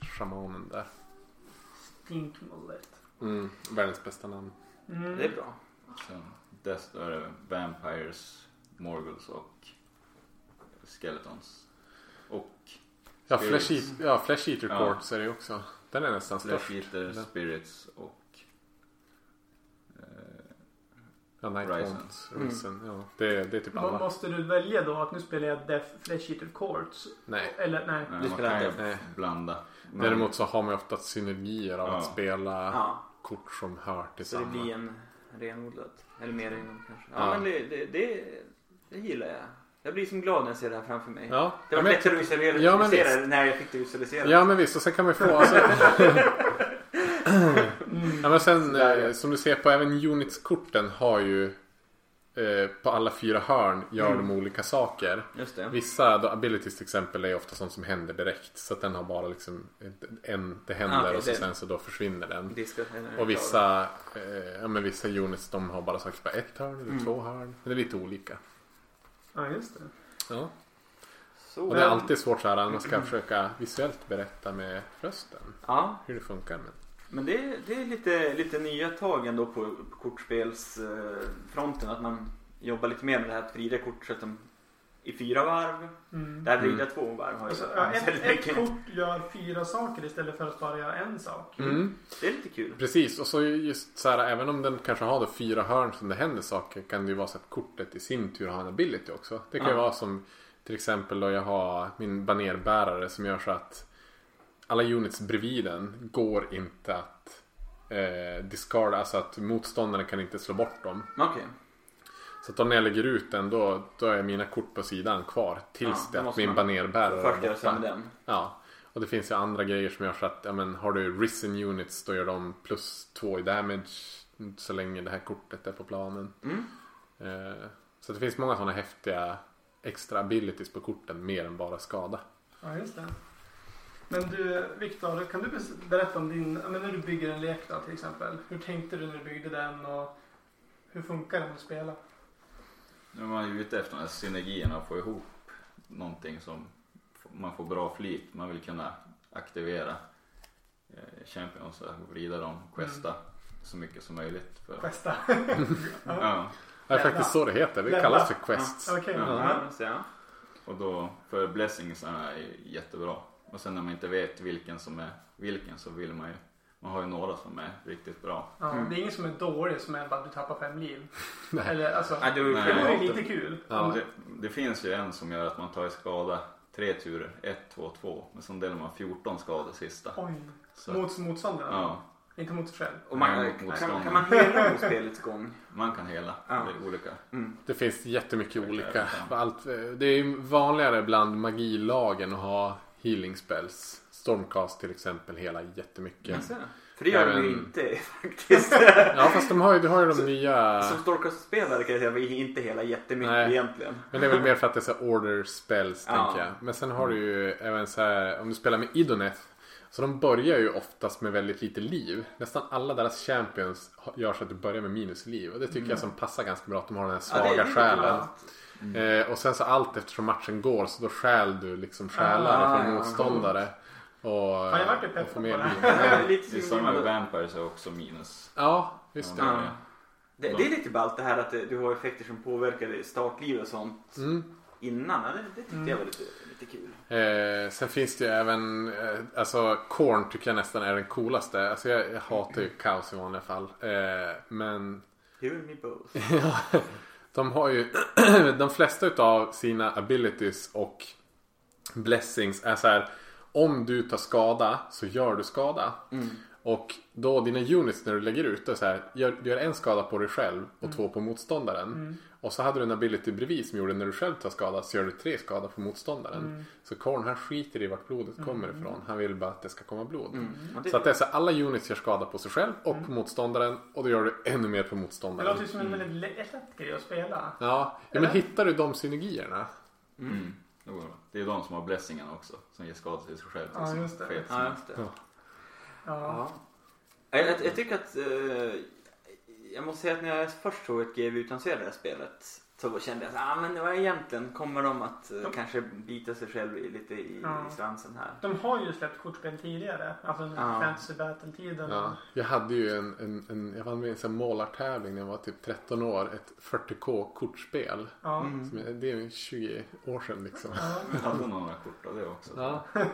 Speaker 3: shamanen där.
Speaker 4: Stinkmullet.
Speaker 3: Mm, världens bästa namn.
Speaker 4: Mm.
Speaker 2: Det är bra.
Speaker 5: Sen Death, det Vampires, Morgals och Skeletons. Och
Speaker 3: Ja. Flesh, Eat, ja, Flesh Eater
Speaker 5: Ja.
Speaker 3: Courts är det också. Den är nästan störst.
Speaker 5: Eater,
Speaker 3: Den-
Speaker 5: Spirits och eh,
Speaker 3: Ja, Night
Speaker 5: Risen.
Speaker 3: Haunts,
Speaker 2: Mm.
Speaker 3: Ja, det, det är typ alla.
Speaker 4: Måste du välja då att nu spelar jag Death Flesh Eater Courts?
Speaker 3: Nej.
Speaker 4: Eller nej.
Speaker 5: nej,
Speaker 2: Du
Speaker 5: man kan ju blanda. Men-
Speaker 3: Däremot så har man ju ofta synergier av
Speaker 5: Ja.
Speaker 3: att spela
Speaker 2: Ja,
Speaker 3: kort som hör till
Speaker 2: så det
Speaker 3: samma.
Speaker 2: blir en renodlad. Eller mer renodlad kanske. Ja,
Speaker 3: Ja.
Speaker 2: men det, det, det, det gillar jag. Jag blir som glad när jag ser det här framför mig.
Speaker 3: Ja,
Speaker 2: Det
Speaker 3: ja,
Speaker 2: var
Speaker 3: men,
Speaker 2: lättare att visualisera
Speaker 3: Ja, men
Speaker 2: visualisera när jag fick det visualiserat.
Speaker 3: ja men visst och sen kan man ju få alltså,
Speaker 4: Mm.
Speaker 3: Ja men sen
Speaker 2: ja.
Speaker 3: eh, som du ser på även Units-korten har ju eh, på alla fyra hörn gör
Speaker 2: Mm.
Speaker 3: de olika saker.
Speaker 2: Just det.
Speaker 3: Vissa då, abilities till exempel är ofta sånt som händer direkt. Så att den har bara liksom en, det händer
Speaker 2: Ah, okej,
Speaker 3: och så
Speaker 2: det-
Speaker 3: sen så då försvinner den. Och vissa, eh, ja, men vissa units de har bara sagt på ett hörn eller
Speaker 2: Mm.
Speaker 3: två hörn. Men det är lite olika.
Speaker 4: Ja, just det.
Speaker 3: Ja.
Speaker 2: Så,
Speaker 3: Och det är alltid svårt så här när man ska försöka visuellt berätta med rösten.
Speaker 2: Ja,
Speaker 3: Hur det funkar. Men...
Speaker 2: men det, det är lite, lite nya tag ändå på, på kortspelsfronten. Att man jobbar lite mer med det här att vrida kort så att de i fyra varv.
Speaker 4: Mm.
Speaker 2: Där vrider två varv har
Speaker 4: Alltså,
Speaker 2: jag
Speaker 4: ja, ett, ett
Speaker 2: mycket.
Speaker 4: kort gör fyra saker istället för att bara göra en sak.
Speaker 3: Mm.
Speaker 2: Det är lite kul.
Speaker 3: Precis, och så just så här, även om den kanske har då fyra hörn som det händer saker kan det ju vara så att kortet i sin tur har en ability också. Det kan ju
Speaker 2: Ja.
Speaker 3: vara som till exempel då jag har min banerbärare som gör så att alla units bredvid den går inte att eh, discard, alltså att motståndaren kan inte slå bort dem.
Speaker 2: Okej.
Speaker 3: Så att då när jag lägger ut den då, då är mina kort på sidan kvar tills
Speaker 2: Ja,
Speaker 3: det att min banerbärare
Speaker 2: Först
Speaker 3: är
Speaker 2: göra sig med den.
Speaker 3: Ja, och det finns ju andra grejer som gör så att ja, men, har du risen units då gör de plus två i damage så länge det här kortet är på planen.
Speaker 2: Mm.
Speaker 3: Eh, så det finns många sådana häftiga extra abilities på korten mer än bara skada.
Speaker 4: Ja, just det. Men du, Viktor, kan du berätta om din, men när du bygger en lek då till exempel. Hur tänkte du när du byggde den och hur funkar den att spela?
Speaker 5: Nu är man ju ute efter de här synergierna och få ihop någonting som man får bra flyt. Man vill kunna aktivera eh, champions och vrida dem, questa så mycket som möjligt. För,
Speaker 4: Questa. ja.
Speaker 5: ja,
Speaker 3: Det är faktiskt så det heter. Det kallas för quests.
Speaker 5: Ja.
Speaker 4: Ja.
Speaker 2: Ja, ja.
Speaker 5: och då, för blessings är jättebra. Och sen när man inte vet vilken som är vilken så vill man ju, man har ju några som är riktigt bra.
Speaker 4: Ja,
Speaker 2: Mm.
Speaker 4: Det är ingen som är dålig som är bara att du tappar fem liv.
Speaker 3: Nej.
Speaker 4: Eller alltså,
Speaker 2: Nej,
Speaker 4: det
Speaker 2: själv-
Speaker 4: ju lite kul.
Speaker 3: Ja.
Speaker 5: Det, det finns ju en som gör att man tar i skada tre turer, 1, 2, 2. Men så delar man 14 skador sista.
Speaker 4: Oj.
Speaker 5: Så,
Speaker 4: Mot motståndaren?
Speaker 5: ja,
Speaker 4: Inte mot sig själv?
Speaker 2: Och man,
Speaker 5: Nej,
Speaker 2: kan,
Speaker 5: motståndare.
Speaker 2: kan man hela under spelets gång?
Speaker 5: man kan hela.
Speaker 2: Ja.
Speaker 5: Det är olika.
Speaker 2: Mm.
Speaker 3: Det finns jättemycket olika. Allt, det är ju vanligare bland magilagen att ha healing spells. Stormcast till exempel hela jättemycket.
Speaker 2: Jaså? För det gör de ju
Speaker 3: Även-
Speaker 2: inte faktiskt.
Speaker 3: Ja fast de har ju, du har ju de nya.
Speaker 2: Som Storcast-spelare kan jag säga inte hela jättemycket
Speaker 3: Nej.
Speaker 2: egentligen.
Speaker 3: Men det är väl mer för att det är så order spells
Speaker 2: Ja.
Speaker 3: tänker jag. Men sen har du ju även så här om du spelar med Idoneth. Så de börjar ju oftast med väldigt lite liv. Nästan alla deras champions ha- gör så att du börjar med minus liv. Och det tycker jag som passar ganska bra. Att de har den här
Speaker 2: Mm. Ja, det-
Speaker 3: svaga
Speaker 2: det
Speaker 3: själen.
Speaker 2: Bra.
Speaker 3: Eh, och sen så allt eftersom matchen går så då stjäl du liksom själar
Speaker 2: Ah,
Speaker 3: från
Speaker 2: ja,
Speaker 3: motståndare. Och,
Speaker 4: Ja, jag vart ju
Speaker 3: och
Speaker 4: pepp
Speaker 3: får
Speaker 4: på det.
Speaker 2: Ja, det är
Speaker 5: samma med Vampires är också minus.
Speaker 3: Ja, just det.
Speaker 5: Ja.
Speaker 2: Det, det är lite ballt det här att du har effekter som påverkar startliv och sånt
Speaker 3: Mm.
Speaker 2: innan. Det, det tyckte
Speaker 4: Mm.
Speaker 2: jag var lite, lite kul.
Speaker 3: Eh, sen finns det ju även, eh, alltså Korn tycker jag nästan är den coolaste. Alltså jag, jag hatar ju kaos i vanliga fall. Eh, men,
Speaker 2: You and me both.
Speaker 3: De har ju de flesta utav sina abilities och blessings är så här. Om du tar skada så gör du skada. Mm. Och då dina units när du lägger ut det så här. Gör, du gör en skada på dig själv och två på motståndaren. Och så hade du en ability bredvid som gjorde när du själv tar skada så gör du tre skada på motståndaren. Så Korn han skiter i vart blodet kommer ifrån. Han vill bara att det ska komma blod.
Speaker 2: Det-
Speaker 3: Så att det är så här, alla units gör skada på sig själv och på motståndaren. Och då gör du ännu mer på
Speaker 4: Det
Speaker 3: motståndaren.
Speaker 4: låter ju som en väldigt lä- lätt grej att spela.
Speaker 3: Ja, ja men hittar du de synergierna?
Speaker 5: Mm. Det. Det är ju de som har blessingarna också. Som ger skada till sig själv.
Speaker 4: Ja, just det.
Speaker 5: sket
Speaker 2: Ja,
Speaker 5: som-
Speaker 2: just det.
Speaker 4: Ja.
Speaker 2: Ja. Jag, jag, jag tycker att... Eh, jag måste säga att när jag först såg ett GW utannonsera det här spelet så kände jag att ah, men vad egentligen kommer de att eh,
Speaker 4: De-
Speaker 2: kanske bita sig själv i, lite i,
Speaker 4: Ja.
Speaker 2: i svansen här.
Speaker 4: De har ju släppt kortspel tidigare. Alltså
Speaker 2: Ja.
Speaker 4: Fantasy Battle-tiden.
Speaker 3: Ja, jag hade ju en, en, en jag vann med i en sån målartävling när jag var typ 13 år. Ett 40k kortspel.
Speaker 4: Ja.
Speaker 2: Mm.
Speaker 3: Som Det är ju 20 år sedan liksom.
Speaker 4: Ja.
Speaker 5: Jag hade några kort av det också.
Speaker 3: Ja.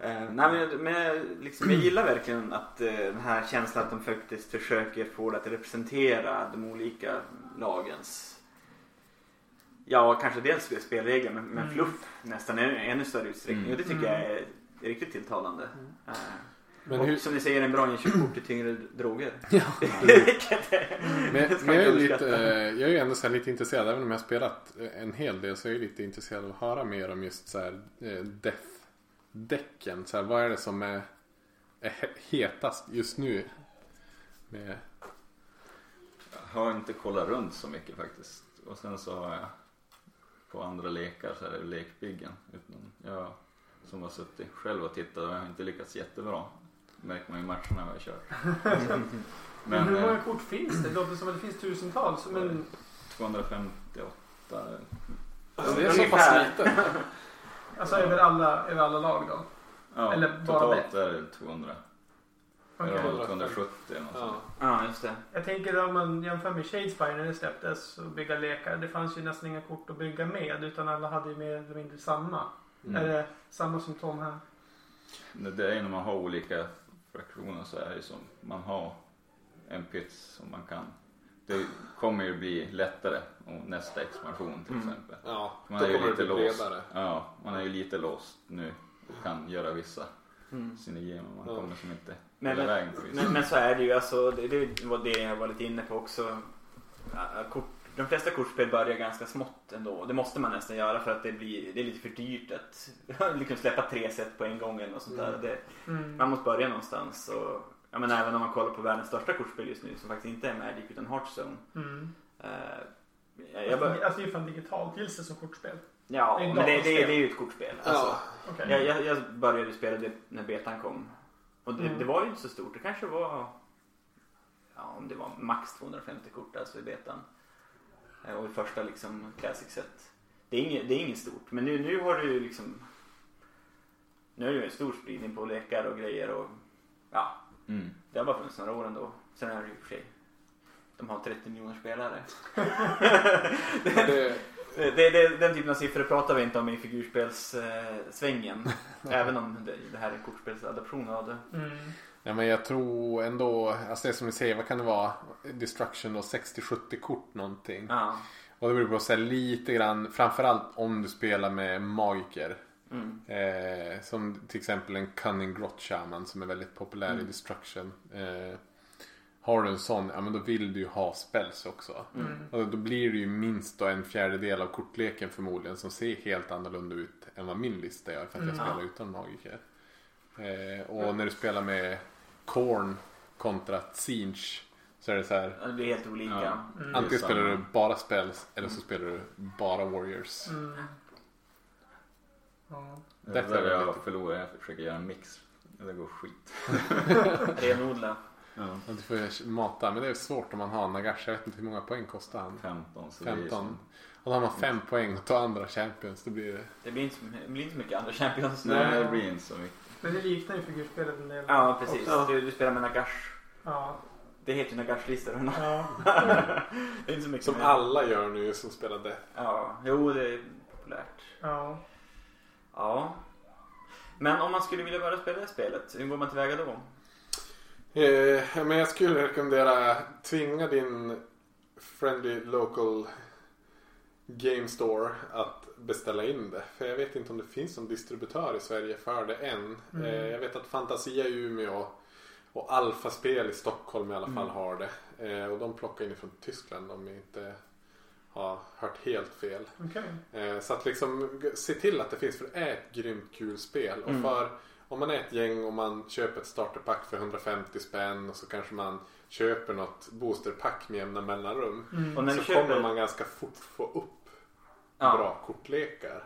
Speaker 2: Eh, nej, men men jag, liksom, jag gillar verkligen att eh, den här känslan att de faktiskt försöker få det att representera de olika lagens Ja, kanske dels spelregler men, men
Speaker 4: Mm.
Speaker 2: fluff nästan i ännu större utsträckning.
Speaker 5: Mm.
Speaker 2: Och det tycker jag är, är riktigt tilltalande. Eh,
Speaker 3: Men,
Speaker 2: och
Speaker 3: hur,
Speaker 2: som ni säger, en bra inkörsport till tyngre droger.
Speaker 3: Ja. Men, men jag, är lite, eh, jag är ju ändå så här lite intresserad. Även om jag har spelat en hel del så är jag lite intresserad av att höra mer om just så här eh, death-däcken. Så här, vad är det som är, är he- hetast just nu? Med,
Speaker 5: Jag har inte kollat runt så mycket faktiskt. Och sen så har jag på andra lekar så är det lekbyggen. Utan jag som har suttit själv och tittat och jag har inte lyckats jättebra. Det märker man ju i matcherna jag har kört.
Speaker 4: Men
Speaker 5: Men
Speaker 4: hur många
Speaker 5: eh,
Speaker 4: kort finns det? Det låter som att det finns tusentals. Men
Speaker 5: 258.
Speaker 3: alltså, det är så pass lite.
Speaker 4: alltså över alla, över alla lag då?
Speaker 5: Ja,
Speaker 4: Eller bara
Speaker 5: totalt är det 200.
Speaker 4: Okej.
Speaker 5: Eller 270 eller något
Speaker 3: Ja.
Speaker 5: sånt.
Speaker 2: Ja, just det.
Speaker 4: Jag tänker om man jämför med Shadespire när det släpptes och bygga lekar. Det fanns ju nästan inga kort att bygga med utan alla hade ju mer eller mindre samma.
Speaker 3: Mm.
Speaker 4: Är det samma som Tom här?
Speaker 5: Det är när man har olika fraktioner så är det som man har en pyts som man kan. Det kommer ju bli lättare nästa expansion till
Speaker 2: Mm.
Speaker 5: exempel.
Speaker 3: Ja,
Speaker 5: Man
Speaker 3: då
Speaker 5: är ju
Speaker 3: kommer det
Speaker 5: lite
Speaker 3: bli
Speaker 5: låst.
Speaker 3: bredare.
Speaker 5: Ja, man är ju lite låst nu och kan göra vissa
Speaker 2: Mm.
Speaker 5: synergier men man
Speaker 3: Ja.
Speaker 5: kommer som inte
Speaker 2: Men,
Speaker 5: hela
Speaker 2: men,
Speaker 5: vägen på vissa.
Speaker 2: men, men så är det ju. Alltså, det, det var det jag var lite inne på också. Kort, de flesta kortspel börjar ganska smått ändå. Det måste man nästan göra för att det, blir, det är lite för dyrt att liksom släppa tre set på en gång eller något sånt där.
Speaker 3: Mm.
Speaker 2: Det,
Speaker 4: Mm.
Speaker 2: man måste börja någonstans. Och, ja, men även om man kollar på världens största kortspel just nu som faktiskt inte är Magic utan Hearthstone.
Speaker 4: Mm.
Speaker 2: Eh, jag, jag bör,
Speaker 4: Alltså det är ju fan digitalt gills det som kortspel.
Speaker 2: ja,
Speaker 4: det
Speaker 2: men det, det, det är ju ett kortspel. Alltså,
Speaker 3: Ja.
Speaker 4: Okej.
Speaker 2: jag, jag, jag började spela det när betan kom. Och det,
Speaker 4: Mm.
Speaker 2: det var ju inte så stort. Det kanske var ja, om det var max 250 kort alltså i betan. Eh, Och i första liksom classic set. Det är inget, det är inget stort. Men nu, nu har du ju liksom nu är det ju en stor spridning på lekar och grejer och ja,
Speaker 5: Mm.
Speaker 2: det har bara funnits några år ändå. Sen är det ju för sig de har 30 miljoner spelare.
Speaker 3: Det,
Speaker 2: Det, det, det, den typen av siffror pratar vi inte om i figurspelssvängen. även om det, det här är kortspelsadaption av det.
Speaker 4: Mm.
Speaker 3: Ja, men jag tror ändå, alltså det som ni säger, vad kan det vara? Destruction och 60-70 kort någonting.
Speaker 2: Ja.
Speaker 3: Och det beror på så här, lite grann, framförallt om du spelar med magiker.
Speaker 2: Mm.
Speaker 3: Eh, som till exempel en Cunning Grot Shaman som är väldigt populär
Speaker 2: Mm.
Speaker 3: i Destruction. Eh, har du en sån, ja men då vill du ju ha spells också.
Speaker 4: Mm.
Speaker 3: Och då blir det ju minst då en fjärdedel av kortleken förmodligen som ser helt annorlunda ut än vad min lista gör för att jag
Speaker 4: Mm.
Speaker 3: spelar utan magiker. Eh, och när du spelar med Korn kontra Siege så är det så här.
Speaker 2: Det blir helt olika.
Speaker 5: Ja.
Speaker 4: Mm.
Speaker 3: Antingen spelar du bara spells eller så spelar du bara warriors.
Speaker 4: Ja.
Speaker 5: Det är
Speaker 3: Därför
Speaker 5: där
Speaker 3: är
Speaker 5: jag förlorar. Jag försöker göra en mix. Det går skit.
Speaker 2: Renodla.
Speaker 5: Ja.
Speaker 3: Du får mata, men det är svårt om man har Nagash. Jag vet inte hur många poäng kostar han.
Speaker 5: 15 så det är
Speaker 3: 15.
Speaker 5: som-
Speaker 3: Och då har man 5 poäng och tar andra champions. Då blir det...
Speaker 2: Det blir inte, det blir inte så mycket andra champions.
Speaker 5: Nej det blir inte så mycket.
Speaker 4: Men det liknar ju figurspelet en del.
Speaker 2: Ja, precis. Du, du spelar med Nagash.
Speaker 4: Ja.
Speaker 2: Det heter ju Nagash-listor.
Speaker 4: ja.
Speaker 2: det är inte så mycket
Speaker 3: Som
Speaker 2: mer.
Speaker 3: alla gör nu som spelar det.
Speaker 2: Ja, jo det är populärt.
Speaker 4: ja.
Speaker 2: Ja. Men om man skulle vilja börja spela det spelet, hur går man tillväga då?
Speaker 3: Eh, men jag skulle rekommendera tvinga din friendly local Game Store att beställa in det. För jag vet inte om det finns någon distributör i Sverige för det än.
Speaker 4: Mm.
Speaker 3: Eh, jag vet att Fantasia i Umeå och Alfaspel i Stockholm i alla fall
Speaker 2: Mm.
Speaker 3: har det. Eh, och de plockar in från Tyskland om jag inte har hört helt fel.
Speaker 4: Okej.
Speaker 3: Eh, Så att liksom se till att det finns för det är ett grymt kul spel. Och
Speaker 2: Mm.
Speaker 3: för om man är ett gäng och man köper ett starterpack för 150 spänn och så kanske man köper något boosterpack med jämna mellanrum.
Speaker 4: Mm.
Speaker 2: Och när
Speaker 3: så
Speaker 2: köper-
Speaker 3: kommer man ganska fort få upp
Speaker 2: Ja.
Speaker 3: bra kortlekar.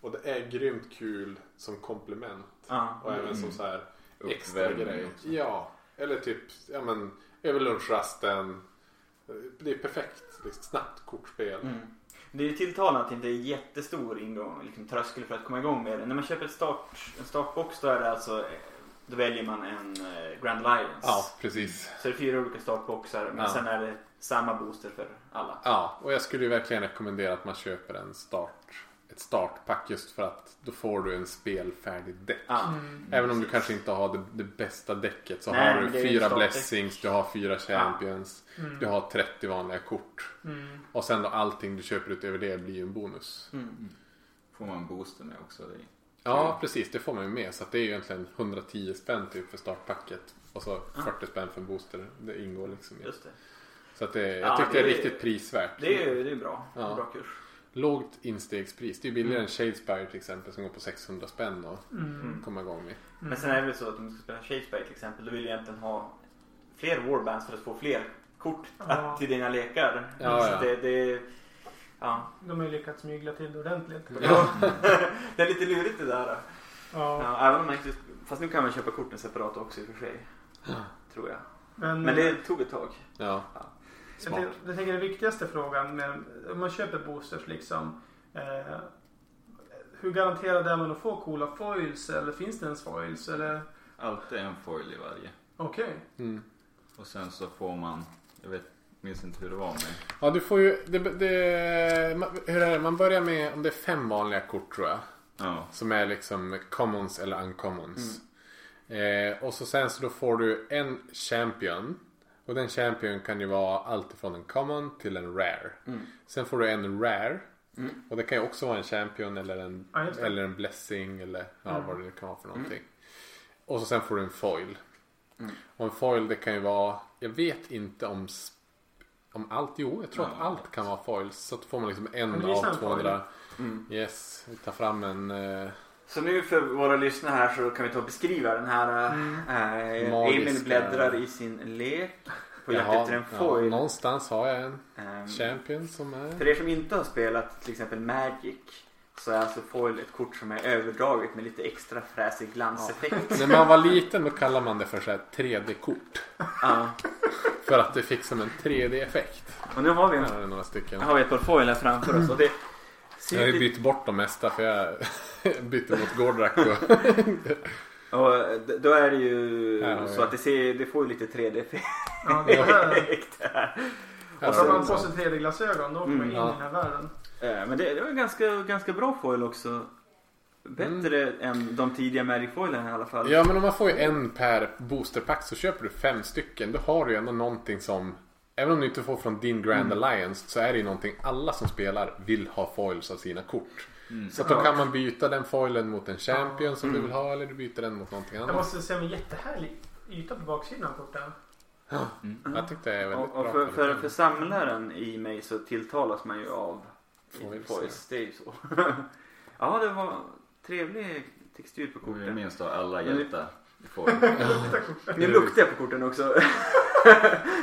Speaker 3: Och det är grymt kul som komplement.
Speaker 2: Ja.
Speaker 3: Och även som
Speaker 5: Mm.
Speaker 3: så här extra
Speaker 5: Uppvärmning
Speaker 3: grej.
Speaker 5: också.
Speaker 3: Ja, eller typ ja, men, över lunchrasten. Det är perfekt. Liksom, snabbt kortspel.
Speaker 2: Mm. Det är tilltalande att det inte är jättestor ingång, liksom tröskel för att komma igång med det. När man köper ett start, en startbox då är det alltså, eh, då väljer man en eh, Grand Alliance.
Speaker 3: Ja, precis.
Speaker 2: Så det är fyra olika startboxar men
Speaker 3: Ja.
Speaker 2: sen är det samma booster för alla.
Speaker 3: Ja, och jag skulle ju verkligen rekommendera att man köper en start, ett startpack just för att då får du en spelfärdig däck.
Speaker 4: Mm.
Speaker 3: Även om du kanske inte har det, det bästa däcket så
Speaker 2: Nej,
Speaker 3: har du fyra blessings, du har fyra champions,
Speaker 4: Mm.
Speaker 3: du har 30 vanliga kort.
Speaker 4: Mm.
Speaker 3: Och sen då allting du köper utöver det blir ju en bonus.
Speaker 2: Mm.
Speaker 5: Får man booster med också. Det.
Speaker 3: Ja, precis. Det får man ju med. Så att det är ju egentligen 110 spänn typ för startpacket. Och så 40 spänn för booster. Det ingår liksom i.
Speaker 2: Just det.
Speaker 3: Så att det, jag
Speaker 2: Ja,
Speaker 3: tycker
Speaker 2: det
Speaker 3: det är riktigt prisvärt.
Speaker 2: Det är, det är bra.
Speaker 3: Ja.
Speaker 2: Bra kurs.
Speaker 3: Lågt instegspris. Det är billigare än Shadespire till exempel som går på 600 spänn och
Speaker 4: Mm.
Speaker 3: komma igång med.
Speaker 2: Men sen är det väl så att om du ska spela Shadespire till exempel, då vill du egentligen ha fler warbands för att få fler kort
Speaker 4: Ja.
Speaker 2: till dina lekar.
Speaker 3: Ja,
Speaker 2: så
Speaker 3: ja.
Speaker 2: Det, det, ja.
Speaker 4: De har ju lyckats mygla till det ordentligt.
Speaker 3: Ja.
Speaker 2: det är lite lurigt det där.
Speaker 4: Ja.
Speaker 2: Ja, även om man inte, fast nu kan man köpa korten separat också i och för sig. Tror jag.
Speaker 4: Men,
Speaker 2: Men det tog ett tag.
Speaker 3: Ja.
Speaker 4: Jag,
Speaker 3: Smart.
Speaker 4: tänker- jag tänker den viktigaste frågan med om man köper boosters liksom. Eh, hur garanterad är man att få coola foils eller finns det ens foils eller?
Speaker 5: Alltid en foil i varje.
Speaker 4: Okej.
Speaker 3: Mm.
Speaker 5: Och sen så får man, jag vet, minns inte hur det var med.
Speaker 3: Ja, du får ju... Det, det, man- hur är det? Man börjar med om det är fem vanliga kort tror jag.
Speaker 5: Ja,
Speaker 3: Som är liksom commons eller uncommons.
Speaker 2: Mm.
Speaker 3: Eh, och så sen så då får du en champion. Och den champion kan ju vara alltifrån en common till en rare.
Speaker 2: Mm.
Speaker 3: Sen får du en rare.
Speaker 2: Mm.
Speaker 3: Och det kan ju också vara en champion eller en,
Speaker 4: Ja,
Speaker 3: eller en blessing eller ja,
Speaker 4: Mm.
Speaker 3: vad det kan vara för någonting. Och så sen får du en foil.
Speaker 2: Mm.
Speaker 3: Och en foil det kan ju vara, jag vet inte om om allt, jo jag tror
Speaker 5: Ja.
Speaker 3: att allt kan vara foils. Så får man liksom en av
Speaker 4: en
Speaker 3: 200.
Speaker 2: Mm.
Speaker 3: Yes, vi tar fram en eh,
Speaker 2: Så nu för våra lyssnare här så kan vi ta och beskriva den här. Äh,
Speaker 3: Magiska-
Speaker 2: Emil bläddrar i sin lek på
Speaker 3: Jaha,
Speaker 2: efter en
Speaker 3: ja,
Speaker 2: foil.
Speaker 3: någonstans har jag en
Speaker 2: Ehm,
Speaker 3: champion som är...
Speaker 2: För er som inte har spelat till exempel Magic så är alltså foil ett kort som är överdraget med lite extra fräsig glanseffekt.
Speaker 3: När man var liten då kallade man det för så här 3D-kort.
Speaker 2: Ja.
Speaker 3: För att det fick som en 3D-effekt.
Speaker 2: Och nu har vi, en, har vi ett par foil här framför oss. Och det
Speaker 3: Jag har ju bytt bort de mesta för jag bytte mot Gordrak och...
Speaker 2: och då är det ju
Speaker 3: vi.
Speaker 2: så att det, ser, det får ju lite 3D-effekt
Speaker 4: Ja, det Och så har man på sig
Speaker 3: sån.
Speaker 4: 3D-glasögon. Då åker man
Speaker 2: Mm,
Speaker 4: in
Speaker 3: ja.
Speaker 4: i den här världen.
Speaker 2: Eh, Men det, det var ganska, ganska bra foil också. Bättre
Speaker 3: Mm.
Speaker 2: än de tidiga Magic-foilen i alla fall.
Speaker 3: Ja men om man får ju en per boosterpack så köper du fem stycken. Då har du ju ändå någonting som... Även om du inte får från din Grand
Speaker 2: Mm.
Speaker 3: Alliance så är det ju någonting alla som spelar vill ha foils av sina kort.
Speaker 5: Mm.
Speaker 3: Så att då kan man byta den foilen mot en champion som
Speaker 2: Mm.
Speaker 3: du vill ha eller du byter den mot någonting
Speaker 4: Jag
Speaker 3: annat.
Speaker 4: måste säga en jättehärlig yta på baksidan av korten.
Speaker 5: Mm.
Speaker 3: Jag tyckte det är väldigt
Speaker 2: Och, och
Speaker 3: bra.
Speaker 2: för, för, för samlaren i mig så tilltalas man ju av
Speaker 3: Foils,
Speaker 2: foils. Det är ju så. ja, det var trevlig textur på
Speaker 5: Och
Speaker 2: korten.
Speaker 5: minst av alla hjältar.
Speaker 2: Nu luktar jag på korten också.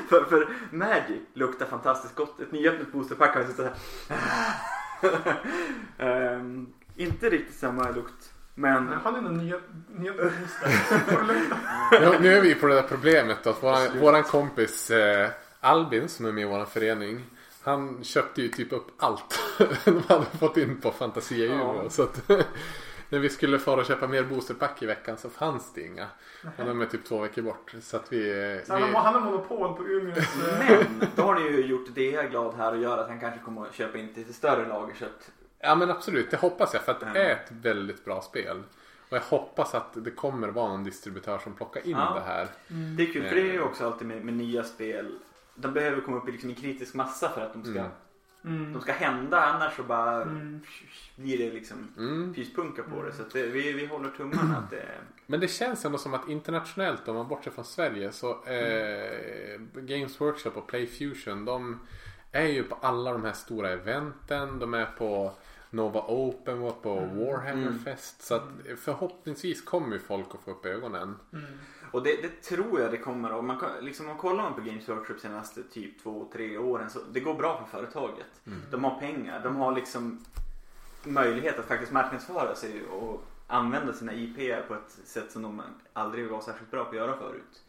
Speaker 2: för, för Magic luktar fantastiskt gott. Ett nyöppnat boosterpack har jag suttit här. Ehm, inte riktigt samma lukt. Men
Speaker 4: Men har ni några nya, nya booster?
Speaker 3: Ja, nu är vi på det där problemet att våran, våran kompis eh, Albin som är med i våran förening. Han köpte ju typ upp allt de hade fått in på Fantasia.
Speaker 2: Ja.
Speaker 3: Så att när vi skulle fara och köpa mer boosterpack i veckan så fanns det inga. Och de är typ två veckor bort. Så att vi...
Speaker 4: Så han,
Speaker 3: vi
Speaker 4: har, han har monopol på Umeås... eh,
Speaker 2: Men då har ni ju gjort Dea glad här och gör att han kanske kommer att köpa in lite större lager kött.
Speaker 3: ja men absolut, det hoppas jag. För att det
Speaker 2: Ja.
Speaker 3: är ett väldigt bra spel. Och jag hoppas att det kommer vara någon distributör som plockar in
Speaker 2: Ja.
Speaker 3: det här.
Speaker 2: Det är kul för det är ju också alltid med, med nya spel. De behöver komma upp i liksom en kritisk massa för att de ska
Speaker 3: Mm.
Speaker 4: Mm.
Speaker 2: De ska hända annars så bara
Speaker 4: Mm.
Speaker 2: blir det liksom
Speaker 3: Mm.
Speaker 2: pyspunka på det. Så att det, vi, vi håller tummarna att det
Speaker 3: Men det känns ändå som att internationellt om man bortser från Sverige så eh, Games Workshop och Playfusion de är ju på alla de här stora eventen. De är på Nova Open och på Warhammer
Speaker 2: Mm.
Speaker 3: Fest. Så att förhoppningsvis kommer ju folk att få upp ögonen.
Speaker 4: Mm.
Speaker 2: Och det, det tror jag det kommer och man kan, liksom, om man kollar man på Games Workshop senaste typ två, tre åren så det går bra för företaget. De har pengar, de har liksom möjlighet att faktiskt marknadsföra sig och använda sina IP på ett sätt som de aldrig var särskilt bra på att göra förut.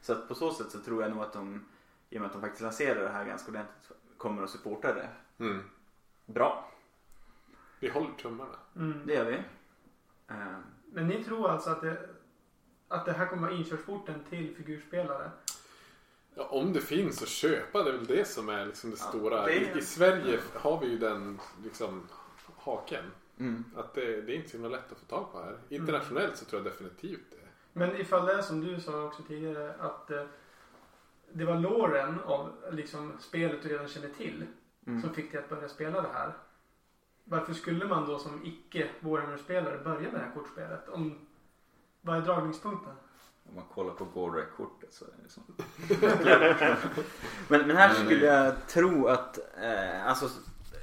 Speaker 2: Så att på så sätt så tror jag nog att de, i och med att de faktiskt lanserar det här ganska ordentligt, kommer att supporta det
Speaker 3: Mm.
Speaker 2: bra.
Speaker 3: Vi håller tummarna.
Speaker 4: Mm.
Speaker 2: Det gör vi. Eh,
Speaker 4: Men ni tror alltså att det, att det här kommer vara inkörsporten till figurspelare?
Speaker 3: Ja, om det finns att köpa, det är väl det som är liksom det
Speaker 2: Ja,
Speaker 3: stora.
Speaker 2: det-
Speaker 3: I, I Sverige har vi ju den liksom haken.
Speaker 2: mm.
Speaker 3: Att det, det är inte så himla lätt att få tag på här. Internationellt så tror jag definitivt det.
Speaker 4: Men ifall det är som du sa också tidigare att eh, det var låren av liksom, spelet du redan känner till
Speaker 2: Mm.
Speaker 4: som fick dig att börja spela det här. Varför skulle man då som icke Warhammer-spelare börja med det här kortspelet? Om, vad är dragningspunkten?
Speaker 5: Om man kollar på Goldrek-kortet så är det så.
Speaker 2: Men, men här skulle jag tro att eh, alltså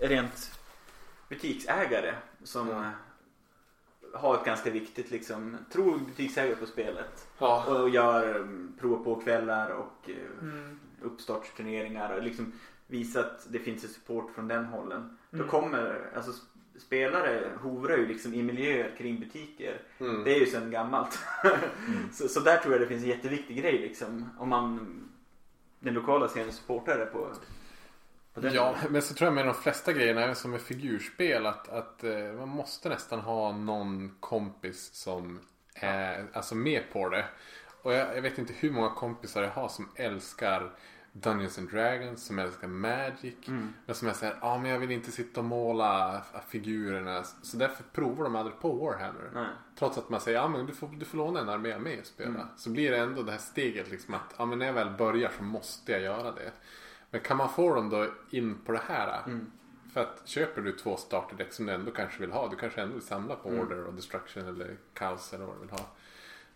Speaker 2: rent butiksägare som eh, har ett ganska viktigt liksom, tror butiksägare på spelet
Speaker 3: Ja.
Speaker 2: och gör mm, prov på kvällar och eh,
Speaker 4: Mm.
Speaker 2: uppstartsturneringar och liksom visa att det finns en support från den hållen. Då
Speaker 4: Mm.
Speaker 2: kommer, alltså spelare hovrar ju liksom i miljöer kring butiker.
Speaker 3: Mm.
Speaker 2: Det är ju sedan gammalt. så, så där tror jag det finns en jätteviktig grej liksom. Om man den lokala scenen supportar det på, på den
Speaker 3: Ja, men så tror jag med de flesta grejerna, även som med figurspel, att, att eh, man måste nästan ha någon kompis som är alltså med på det. Och jag, jag vet inte hur många kompisar jag har som älskar Dungeons and Dragons, som älskar Magic.
Speaker 2: Mm.
Speaker 3: Men som är såhär, ja ah, men jag vill inte sitta och måla figurerna. Så därför provar de aldrig på Warhammer.
Speaker 2: Nej.
Speaker 3: Trots att man säger, ja men du får, du får låna en armé med och spela.
Speaker 2: Mm.
Speaker 3: Så blir det ändå det här steget liksom att, ja men när jag väl börjar så måste jag göra det. Men kan man få dem då in på det här?
Speaker 2: Mm.
Speaker 3: För att köper du två starterdäck som du ändå kanske vill ha. Du kanske ändå vill samla på
Speaker 2: Mm.
Speaker 3: Order och Destruction eller Chaos eller vad du vill ha.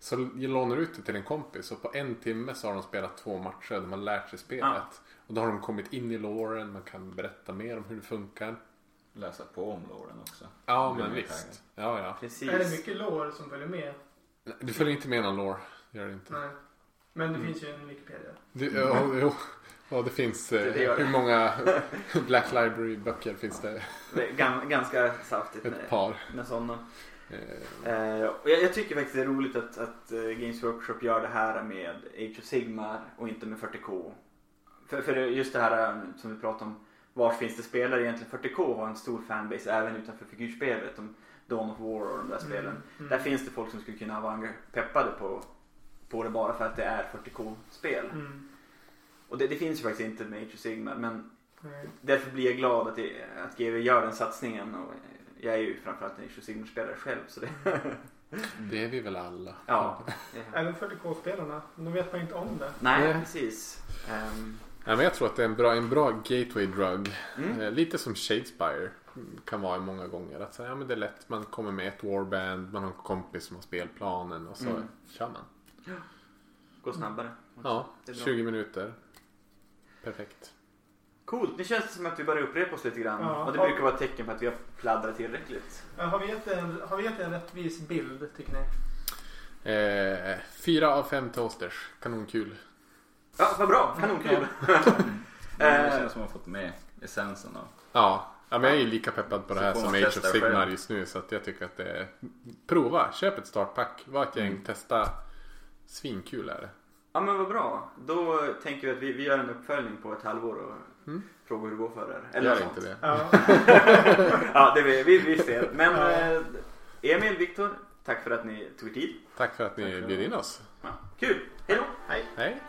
Speaker 3: Så lånar du ut det till en kompis och på en timme så har de spelat två matcher. De har lärt sig spelet.
Speaker 2: Ja.
Speaker 3: Och då har de kommit in i loren. Man kan berätta mer om hur det funkar.
Speaker 5: Läsa på om låren också.
Speaker 3: Ja
Speaker 5: Det
Speaker 3: men visst. Ja ja.
Speaker 2: Precis.
Speaker 4: Är det mycket lår som följer med?
Speaker 3: Du följer inte med någon lore. Gör det inte.
Speaker 4: Nej. Men det
Speaker 2: Mm.
Speaker 4: finns ju en Wikipedia.
Speaker 3: Du, ja, jo. Ja, det finns. eh,
Speaker 2: Det- det det.
Speaker 3: hur många Black Library-böcker finns det?
Speaker 2: Det är gan, ganska saftigt
Speaker 3: Ett
Speaker 2: med,
Speaker 3: par.
Speaker 2: med sådana.
Speaker 3: Eh,
Speaker 2: och jag, jag tycker faktiskt det är roligt att, att eh, Games Workshop gör det här med Age of Sigmar och inte med 40K. För, för just det här eh, som vi pratade om. Var finns det spelare egentligen? 40K har en stor fanbase även utanför figurspelet. Om Dawn of War och de där spelen.
Speaker 4: Mm.
Speaker 2: Där finns det folk som skulle kunna vara peppade på, på det bara för att det är 40K-spel.
Speaker 4: Mm.
Speaker 2: Och det, det finns ju faktiskt inte med Age of Sigmar. Men därför blir jag glad att, det, att GW gör den satsningen. Och jag är ju framförallt en Age of Sigmar-spelare själv. Så det,
Speaker 3: det är vi väl alla.
Speaker 2: ja.
Speaker 4: Även 40K-spelarna. Då vet man inte om det.
Speaker 2: Nej, precis. Ehm,
Speaker 3: Ja, men jag tror att det är en bra, en bra gateway drug.
Speaker 2: Mm.
Speaker 3: Eh, lite som Shadespire kan vara många gånger. Att säga, ja, men det är lätt, man kommer med ett warband, man har en kompis som har spelplanen och så
Speaker 2: Mm.
Speaker 3: kör man.
Speaker 2: gå snabbare.
Speaker 3: Ja,
Speaker 2: Det är bra.
Speaker 3: 20 minuter. Perfekt.
Speaker 2: Coolt, nu känns det som att vi börjar upprepa oss lite grann.
Speaker 4: Ja.
Speaker 2: Och det brukar vara ett tecken på att vi har pladdrat tillräckligt.
Speaker 4: Ja, Har vi gett en, har vi gett en rättvis bild tycker ni?
Speaker 3: Eh, fyra av fem toasters. Kanonkul.
Speaker 2: Ja, vad bra. Kanonkul.
Speaker 5: Det
Speaker 2: Eh.
Speaker 5: känns som att man fått med essensen av.
Speaker 3: Ja, ja men jag är ju lika peppad på
Speaker 5: Så
Speaker 3: det här som Age of Sigmar just nu. Så att jag tycker att det är... Prova, köp ett startpack. Var ett gäng,
Speaker 5: Mm.
Speaker 3: testa. Svinkul är det.
Speaker 2: Ja men vad bra. Då tänker vi att vi, vi gör en uppföljning på ett halvår och
Speaker 3: Mm.
Speaker 2: frågar hur det går för er.
Speaker 3: Gör
Speaker 2: något
Speaker 3: inte det.
Speaker 4: Ja.
Speaker 2: Ja, det vi, vi, vi ser. Men
Speaker 4: Ja.
Speaker 2: eh, Emil, Viktor, tack för att ni tog tid.
Speaker 3: Tack för att ni bjöd in oss.
Speaker 2: Ja, kul. Hej då.
Speaker 3: Hej.